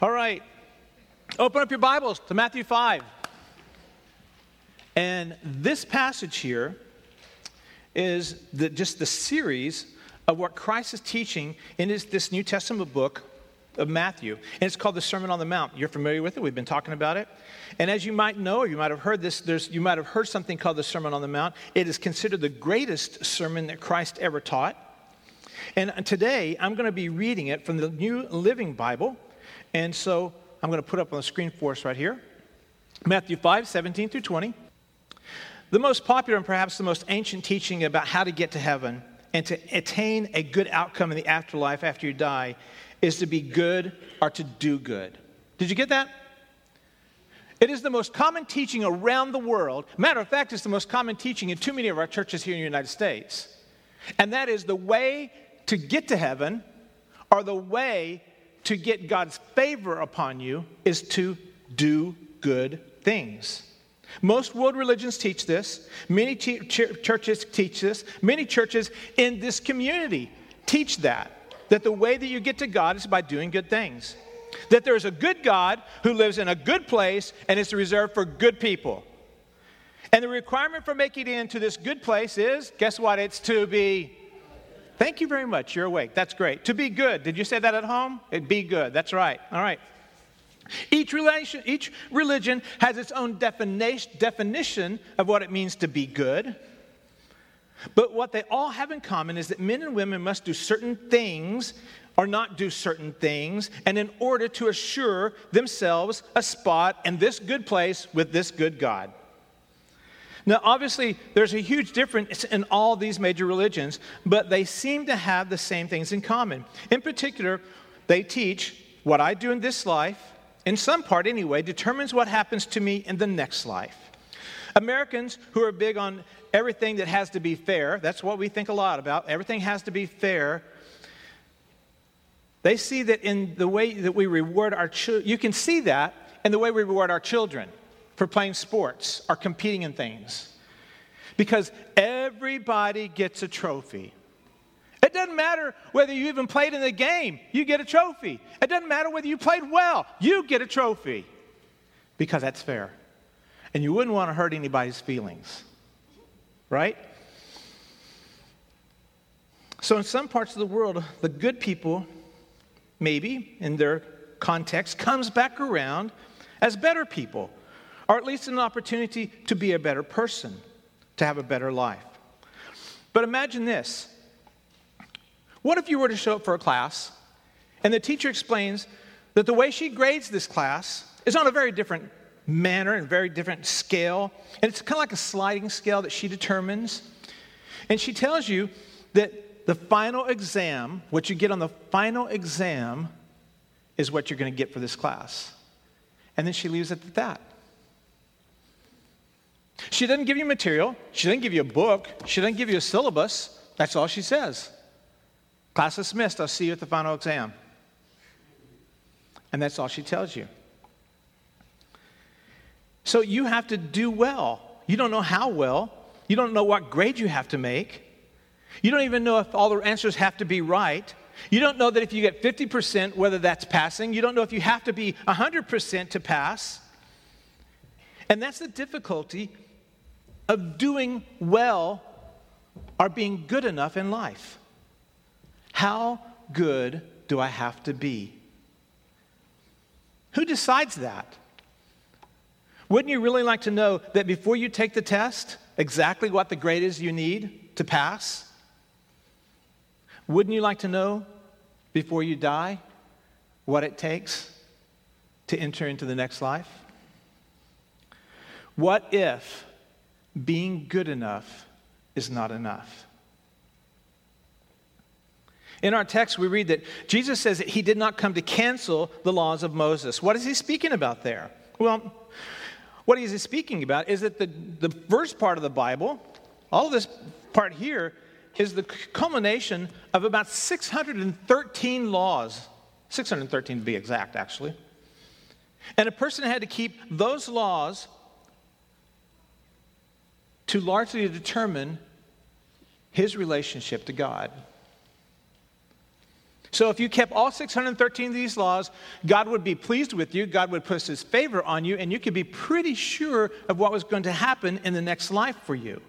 All right. Open up your Bibles to Matthew 5. And this passage here is the, just the series of what Christ is teaching in his, this New Testament book of Matthew. And it's called the Sermon on the Mount. You're familiar with it. We've been talking about it. And as you might know, or you might have heard this, there's, you might have heard something called the Sermon on the Mount. It is considered the greatest sermon that Christ ever taught. And today, I'm going to be reading it from the New Living Bible. And so I'm going to put up on the screen for us right here Matthew 5, 17 through 20. The most popular and perhaps the most ancient teaching about how to get to heaven and to attain a good outcome in the afterlife after you die is to be good or to do good. Did you get that? It is the most common teaching around the world. Matter of fact, it's the most common teaching in too many of our churches here in the United States. And that is the way to get to heaven or the way to get God's favor upon you is to do good things. Most world religions teach this. Many ch- churches teach this. Many churches in this community teach that. That the way that you get to God is by doing good things. That there is a good God who lives in a good place and is reserved for good people. And the requirement for making it into this good place is guess what? It's to be Thank you very much. You're awake. That's great. To be good. Did you say that at home? It be good. That's right. All right. Each, relation, each religion has its own definition, definition of what it means to be good. But what they all have in common is that men and women must do certain things or not do certain things, and in order to assure themselves a spot in this good place with this good God. Now, obviously, there's a huge difference in all these major religions, but they seem to have the same things in common. In particular, they teach what I do in this life, in some part anyway, determines what happens to me in the next life. Americans who are big on everything that has to be fair, that's what we think a lot about, everything has to be fair. They see that in the way that we reward our children, you can see that in the way we reward our children for playing sports or competing in things. Because everybody gets a trophy. It doesn't matter whether you even played in the game, you get a trophy. It doesn't matter whether you played well, you get a trophy. Because that's fair. And you wouldn't want to hurt anybody's feelings. Right? So, in some parts of the world, the good people, maybe in their context, comes back around as better people or at least an opportunity to be a better person, to have a better life. But imagine this what if you were to show up for a class and the teacher explains that the way she grades this class is on a very different manner and very different scale, and it's kind of like a sliding scale that she determines. And she tells you that the final exam, what you get on the final exam, is what you're going to get for this class. And then she leaves it at that. She doesn't give you material. She doesn't give you a book. She doesn't give you a syllabus. That's all she says. Class dismissed. I'll see you at the final exam. And that's all she tells you. So you have to do well. You don't know how well. You don't know what grade you have to make. You don't even know if all the answers have to be right. You don't know that if you get 50%, whether that's passing. You don't know if you have to be 100% to pass. And that's the difficulty of doing well or being good enough in life. How good do I have to be? Who decides that? Wouldn't you really like to know that before you take the test, exactly what the grade is you need to pass? Wouldn't you like to know before you die what it takes to enter into the next life? What if being good enough is not enough. In our text, we read that Jesus says that he did not come to cancel the laws of Moses. What is he speaking about there? Well, what is he speaking about is that the, the first part of the Bible, all of this part here, is the culmination of about 613 laws. 613 to be exact, actually. And a person had to keep those laws to largely determine his relationship to God. So if you kept all 613 of these laws, God would be pleased with you, God would put his favor on you, and you could be pretty sure of what was going to happen in the next life for you.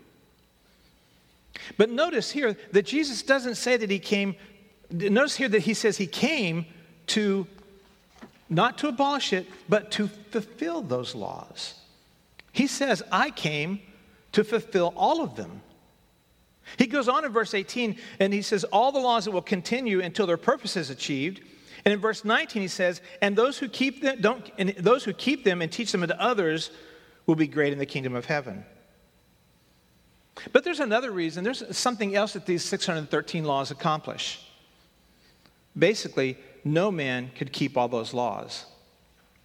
But notice here that Jesus doesn't say that he came, notice here that he says he came to not to abolish it, but to fulfill those laws. He says, I came to fulfill all of them. He goes on in verse 18 and he says, All the laws that will continue until their purpose is achieved. And in verse 19 he says, And those who keep them don't and those who keep them and teach them to others will be great in the kingdom of heaven. But there's another reason, there's something else that these 613 laws accomplish. Basically, no man could keep all those laws.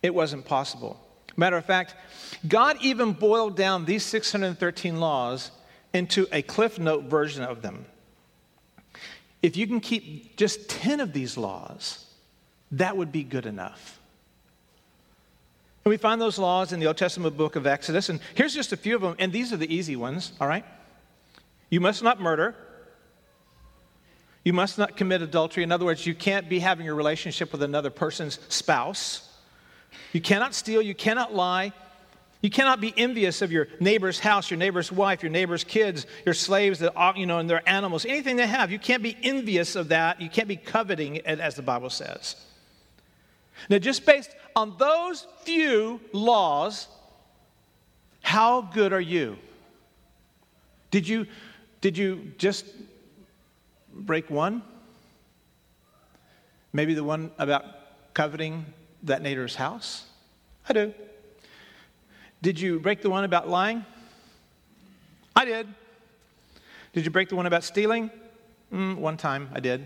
It wasn't possible. Matter of fact, God even boiled down these 613 laws into a cliff note version of them. If you can keep just 10 of these laws, that would be good enough. And we find those laws in the Old Testament book of Exodus, and here's just a few of them, and these are the easy ones, all right? You must not murder. You must not commit adultery. In other words, you can't be having a relationship with another person's spouse. You cannot steal. You cannot lie. You cannot be envious of your neighbor's house, your neighbor's wife, your neighbor's kids, your slaves, that, uh, you know, and their animals, anything they have. You can't be envious of that. You can't be coveting, as the Bible says. Now, just based on those few laws, how good are you? Did you, did you just break one? Maybe the one about coveting that neighbor's house? I do. Did you break the one about lying? I did. Did you break the one about stealing? Mm, one time I did.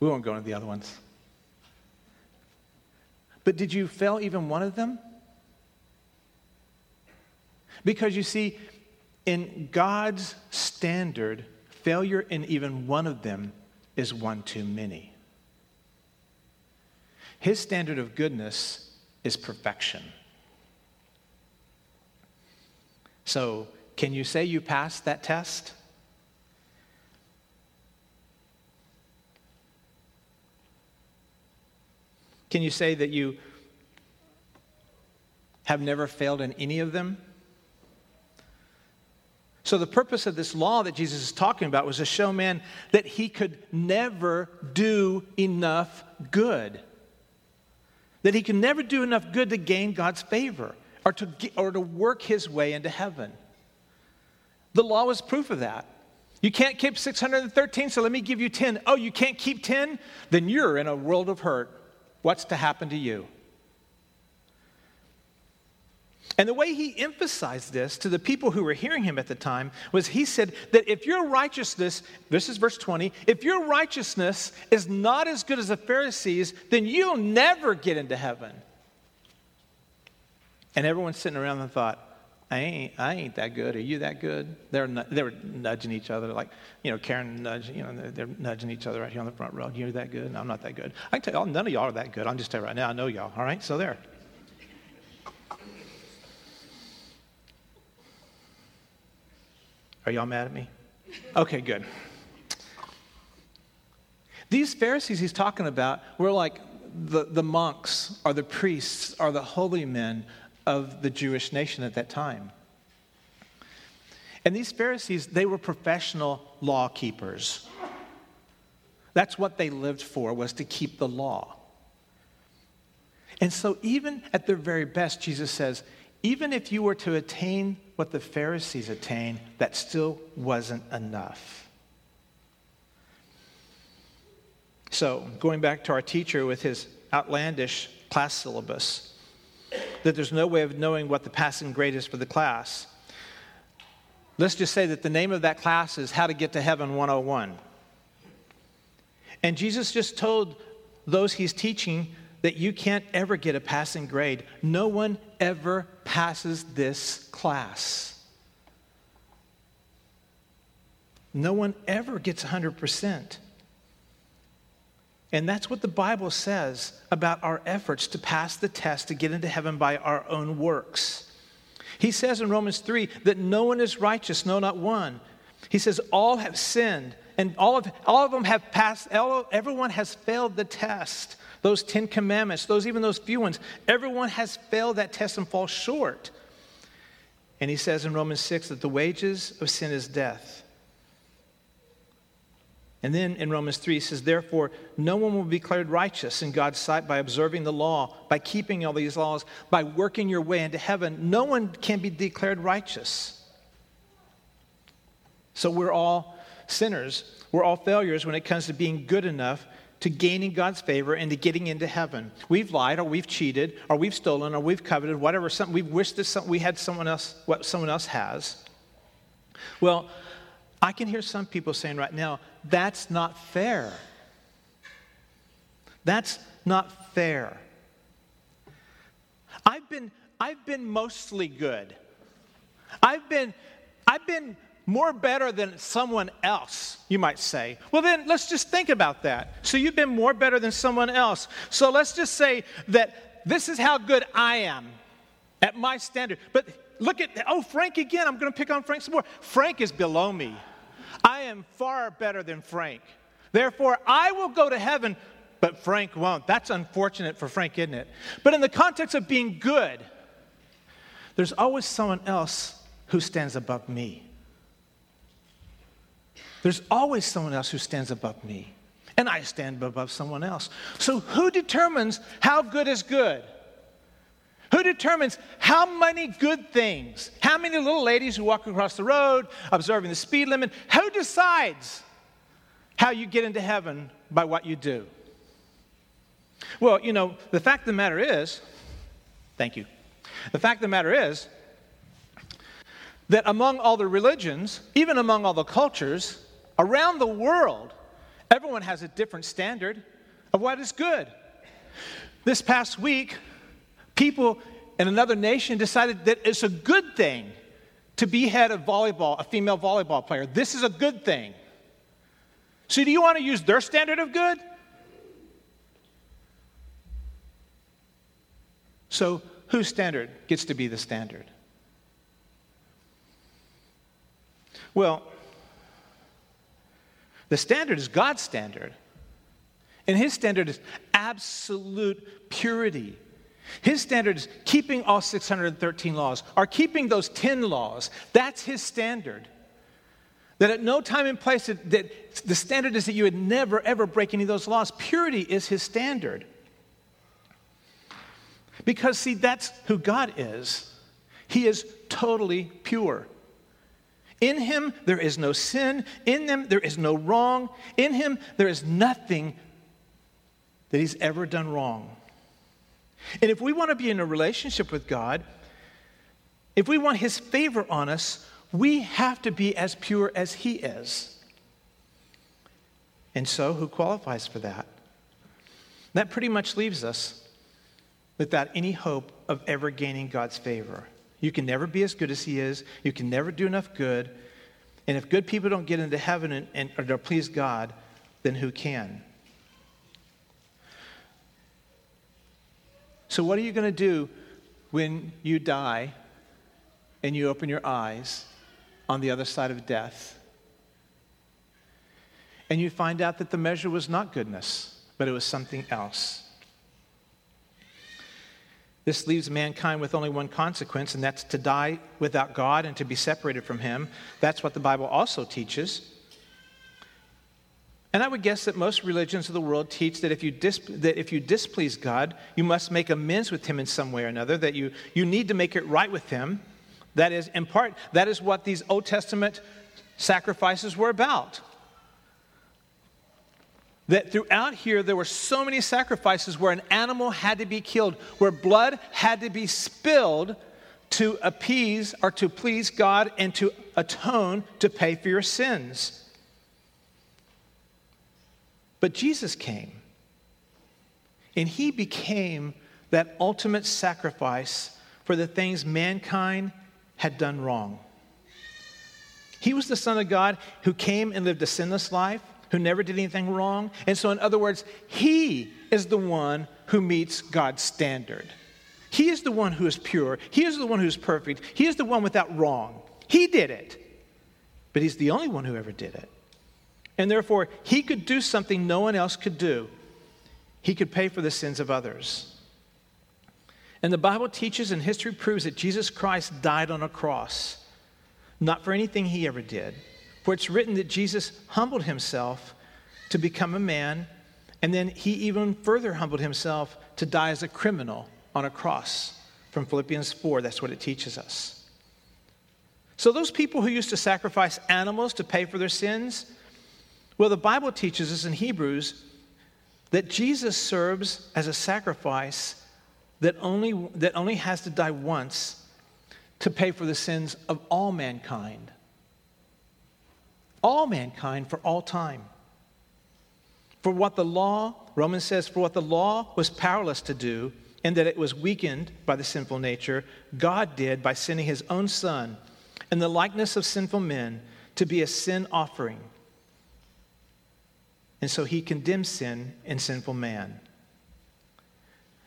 We won't go into the other ones. But did you fail even one of them? Because you see, in God's standard, failure in even one of them is one too many. His standard of goodness is perfection. So, can you say you passed that test? Can you say that you have never failed in any of them? So, the purpose of this law that Jesus is talking about was to show man that he could never do enough good that he can never do enough good to gain God's favor or to, or to work his way into heaven. The law was proof of that. You can't keep 613, so let me give you 10. Oh, you can't keep 10? Then you're in a world of hurt. What's to happen to you? And the way he emphasized this to the people who were hearing him at the time was he said that if your righteousness, this is verse 20, if your righteousness is not as good as the Pharisees, then you'll never get into heaven. And everyone's sitting around and thought, I ain't, I ain't that good. Are you that good? They're, they were nudging each other, like, you know, Karen nudging, you know, they're, they're, nudging each other right here on the front row. You're that good? No, I'm not that good. I can tell you, none of y'all are that good. I'm just telling you right now, I know y'all, all right? So there. Are y'all mad at me? Okay, good. These Pharisees he's talking about were like the, the monks or the priests or the holy men of the Jewish nation at that time. And these Pharisees, they were professional law keepers. That's what they lived for, was to keep the law. And so, even at their very best, Jesus says, even if you were to attain what the Pharisees attained, that still wasn't enough. So, going back to our teacher with his outlandish class syllabus, that there's no way of knowing what the passing grade is for the class. Let's just say that the name of that class is How to Get to Heaven 101. And Jesus just told those he's teaching that you can't ever get a passing grade. No one ever passes this class. No one ever gets 100%. And that's what the Bible says about our efforts to pass the test to get into heaven by our own works. He says in Romans 3 that no one is righteous, no, not one. He says, All have sinned, and all of, all of them have passed, all, everyone has failed the test. Those Ten Commandments, those even those few ones, everyone has failed that test and falls short. And he says in Romans 6 that the wages of sin is death. And then in Romans 3, he says, Therefore, no one will be declared righteous in God's sight by observing the law, by keeping all these laws, by working your way into heaven. No one can be declared righteous. So we're all sinners. We're all failures when it comes to being good enough to gaining God's favor and to getting into heaven. We've lied or we've cheated or we've stolen or we've coveted, whatever, something we've wished some, we had someone else, what someone else has. Well, I can hear some people saying right now, that's not fair. That's not fair. I've been, I've been mostly good. I've been, I've been more better than someone else, you might say. Well, then let's just think about that. So you've been more better than someone else. So let's just say that this is how good I am at my standard. But look at, oh, Frank again. I'm going to pick on Frank some more. Frank is below me. I am far better than Frank. Therefore, I will go to heaven, but Frank won't. That's unfortunate for Frank, isn't it? But in the context of being good, there's always someone else who stands above me. There's always someone else who stands above me, and I stand above someone else. So, who determines how good is good? Who determines how many good things, how many little ladies who walk across the road, observing the speed limit, who decides how you get into heaven by what you do? Well, you know, the fact of the matter is, thank you. The fact of the matter is that among all the religions, even among all the cultures around the world, everyone has a different standard of what is good. This past week, people in another nation decided that it's a good thing to be head of volleyball, a female volleyball player. This is a good thing. So, do you want to use their standard of good? So, whose standard gets to be the standard? Well, the standard is God's standard. And his standard is absolute purity. His standard is keeping all 613 laws, or keeping those 10 laws. That's his standard. That at no time and place, that, that the standard is that you would never, ever break any of those laws. Purity is his standard. Because, see, that's who God is. He is totally pure. In him, there is no sin. In him, there is no wrong. In him, there is nothing that he's ever done wrong. And if we want to be in a relationship with God, if we want His favor on us, we have to be as pure as He is. And so, who qualifies for that? That pretty much leaves us without any hope of ever gaining God's favor. You can never be as good as He is, you can never do enough good. And if good people don't get into heaven and, and or to please God, then who can? So, what are you going to do when you die and you open your eyes on the other side of death? And you find out that the measure was not goodness, but it was something else. This leaves mankind with only one consequence, and that's to die without God and to be separated from Him. That's what the Bible also teaches. And I would guess that most religions of the world teach that if you, dis- that if you displease God, you must make amends with Him in some way or another, that you, you need to make it right with Him. That is, in part, that is what these Old Testament sacrifices were about. That throughout here, there were so many sacrifices where an animal had to be killed, where blood had to be spilled to appease or to please God and to atone to pay for your sins. But Jesus came, and he became that ultimate sacrifice for the things mankind had done wrong. He was the Son of God who came and lived a sinless life, who never did anything wrong. And so, in other words, he is the one who meets God's standard. He is the one who is pure. He is the one who is perfect. He is the one without wrong. He did it. but he's the only one who ever did it. And therefore, he could do something no one else could do. He could pay for the sins of others. And the Bible teaches and history proves that Jesus Christ died on a cross, not for anything he ever did. For it's written that Jesus humbled himself to become a man, and then he even further humbled himself to die as a criminal on a cross. From Philippians 4, that's what it teaches us. So, those people who used to sacrifice animals to pay for their sins, well, the Bible teaches us in Hebrews that Jesus serves as a sacrifice that only, that only has to die once to pay for the sins of all mankind. All mankind for all time. For what the law, Romans says, for what the law was powerless to do, and that it was weakened by the sinful nature, God did by sending his own Son in the likeness of sinful men to be a sin offering. And so he condemns sin and sinful man.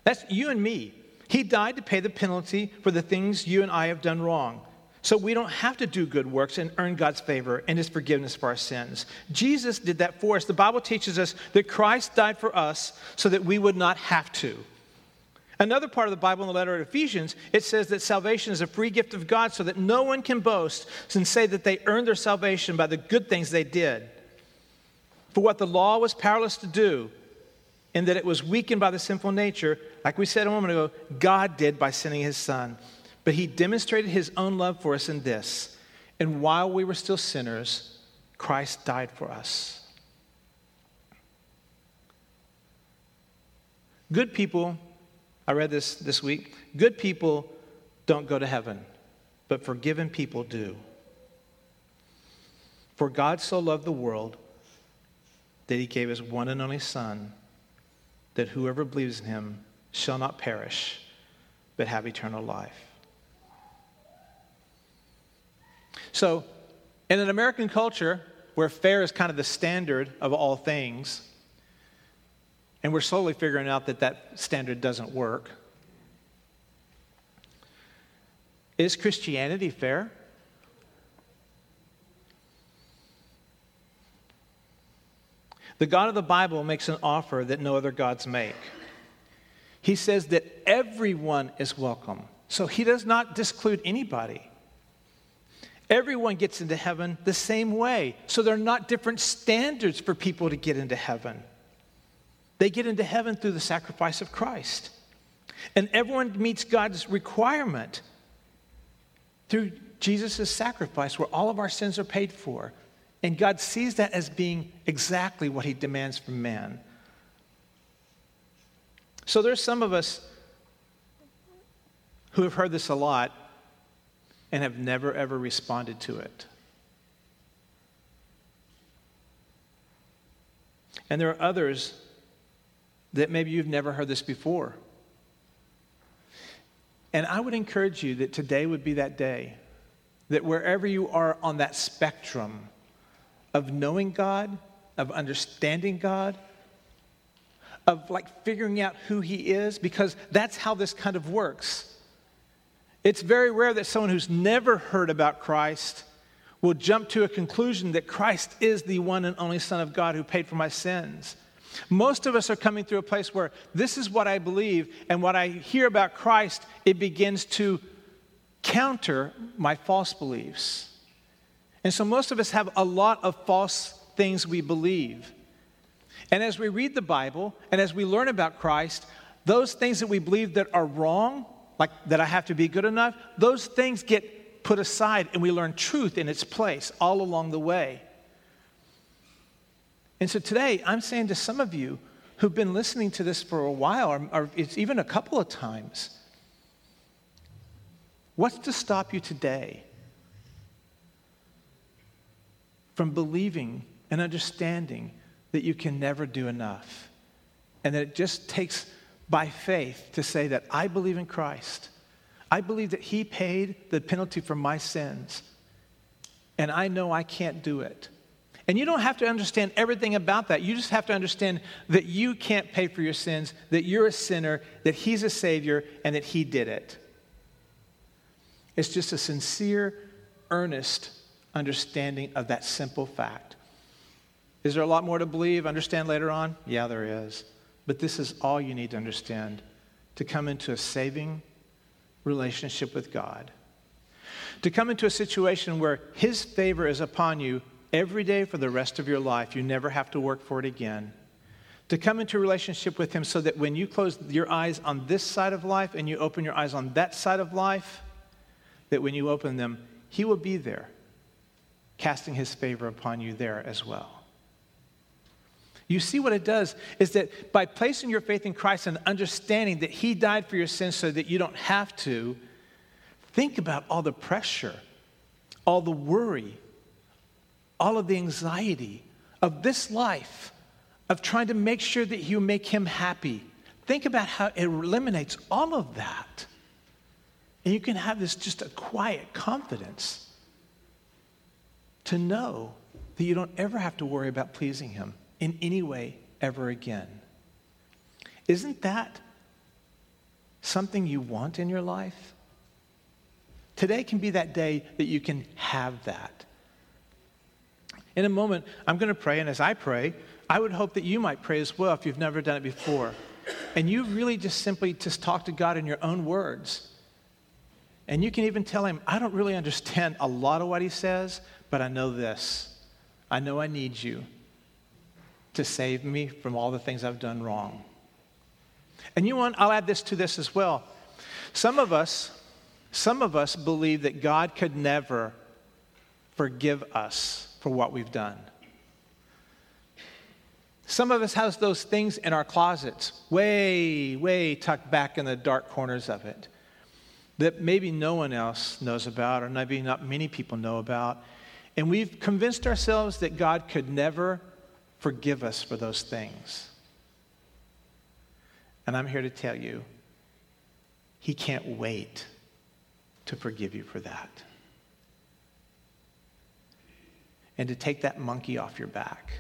That's you and me. He died to pay the penalty for the things you and I have done wrong. So we don't have to do good works and earn God's favor and his forgiveness for our sins. Jesus did that for us. The Bible teaches us that Christ died for us so that we would not have to. Another part of the Bible in the letter of Ephesians, it says that salvation is a free gift of God so that no one can boast and say that they earned their salvation by the good things they did. For what the law was powerless to do, and that it was weakened by the sinful nature, like we said a moment ago, God did by sending his son. But he demonstrated his own love for us in this. And while we were still sinners, Christ died for us. Good people I read this this week. Good people don't go to heaven, but forgiven people do. For God so loved the world that he gave his one and only Son, that whoever believes in him shall not perish, but have eternal life. So, in an American culture where fair is kind of the standard of all things, and we're slowly figuring out that that standard doesn't work. Is Christianity fair? The God of the Bible makes an offer that no other gods make. He says that everyone is welcome. So he does not disclude anybody. Everyone gets into heaven the same way. So there are not different standards for people to get into heaven. They get into heaven through the sacrifice of Christ. And everyone meets God's requirement through Jesus' sacrifice, where all of our sins are paid for. And God sees that as being exactly what He demands from man. So there's some of us who have heard this a lot and have never ever responded to it. And there are others that maybe you've never heard this before. And I would encourage you that today would be that day, that wherever you are on that spectrum of knowing God, of understanding God, of like figuring out who He is, because that's how this kind of works. It's very rare that someone who's never heard about Christ will jump to a conclusion that Christ is the one and only Son of God who paid for my sins. Most of us are coming through a place where this is what I believe, and what I hear about Christ, it begins to counter my false beliefs. And so most of us have a lot of false things we believe. And as we read the Bible and as we learn about Christ, those things that we believe that are wrong, like that I have to be good enough, those things get put aside and we learn truth in its place all along the way. And so today, I'm saying to some of you who've been listening to this for a while, or, or it's even a couple of times, what's to stop you today from believing and understanding that you can never do enough? And that it just takes by faith to say that I believe in Christ. I believe that He paid the penalty for my sins. And I know I can't do it. And you don't have to understand everything about that. You just have to understand that you can't pay for your sins, that you're a sinner, that He's a Savior, and that He did it. It's just a sincere, earnest understanding of that simple fact. Is there a lot more to believe, understand later on? Yeah, there is. But this is all you need to understand to come into a saving relationship with God. To come into a situation where His favor is upon you every day for the rest of your life. You never have to work for it again. To come into a relationship with Him so that when you close your eyes on this side of life and you open your eyes on that side of life, that when you open them, He will be there, casting His favor upon you there as well. You see what it does is that by placing your faith in Christ and understanding that He died for your sins so that you don't have to, think about all the pressure, all the worry, all of the anxiety of this life, of trying to make sure that you make Him happy. Think about how it eliminates all of that. And you can have this just a quiet confidence to know that you don't ever have to worry about pleasing Him in any way ever again. Isn't that something you want in your life? Today can be that day that you can have that. In a moment, I'm going to pray, and as I pray, I would hope that you might pray as well if you've never done it before. And you really just simply just talk to God in your own words. And you can even tell him, I don't really understand a lot of what he says, but I know this. I know I need you to save me from all the things I've done wrong. And you want, I'll add this to this as well. Some of us, some of us believe that God could never forgive us for what we've done. Some of us has those things in our closets, way, way tucked back in the dark corners of it, that maybe no one else knows about, or maybe not many people know about. And we've convinced ourselves that God could never forgive us for those things. And I'm here to tell you, He can't wait to forgive you for that. And to take that monkey off your back.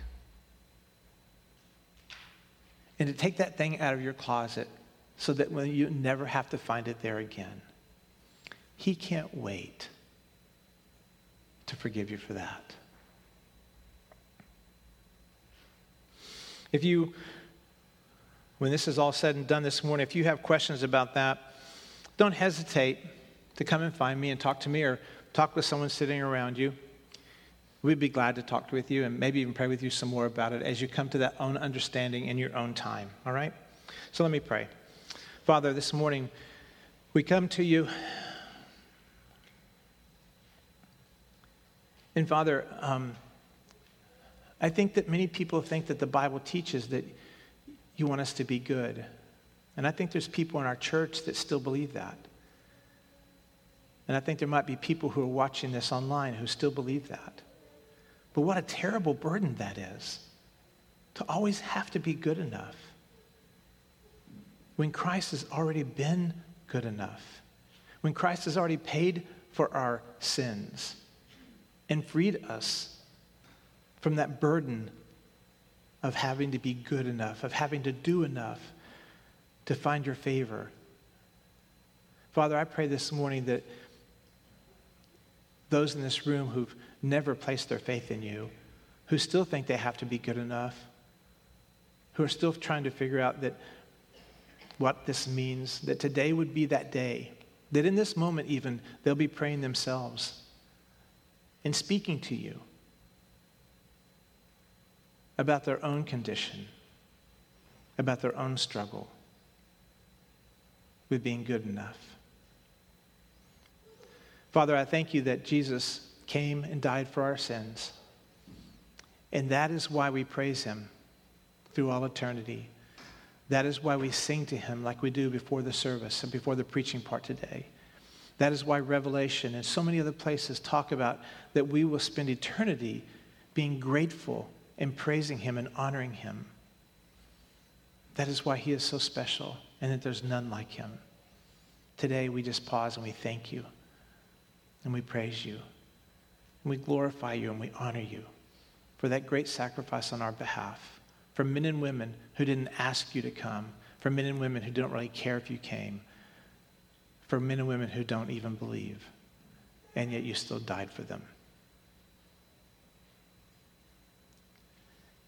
And to take that thing out of your closet so that when you never have to find it there again. He can't wait to forgive you for that. If you, when this is all said and done this morning, if you have questions about that, don't hesitate to come and find me and talk to me or talk with someone sitting around you. We'd be glad to talk with you and maybe even pray with you some more about it as you come to that own understanding in your own time, all right? So let me pray. Father, this morning we come to you. And Father, um, I think that many people think that the Bible teaches that you want us to be good. And I think there's people in our church that still believe that. And I think there might be people who are watching this online who still believe that. But what a terrible burden that is to always have to be good enough when Christ has already been good enough, when Christ has already paid for our sins and freed us from that burden of having to be good enough, of having to do enough to find your favor. Father, I pray this morning that those in this room who've never placed their faith in you, who still think they have to be good enough, who are still trying to figure out that what this means, that today would be that day, that in this moment even they'll be praying themselves and speaking to you about their own condition, about their own struggle with being good enough. Father, I thank you that Jesus came and died for our sins. And that is why we praise him through all eternity. That is why we sing to him like we do before the service and before the preaching part today. That is why Revelation and so many other places talk about that we will spend eternity being grateful and praising Him and honoring Him. That is why He is so special and that there's none like Him. Today, we just pause and we thank you and we praise you and we glorify you and we honor you for that great sacrifice on our behalf, for men and women who didn't ask you to come, for men and women who don't really care if you came, for men and women who don't even believe, and yet you still died for them.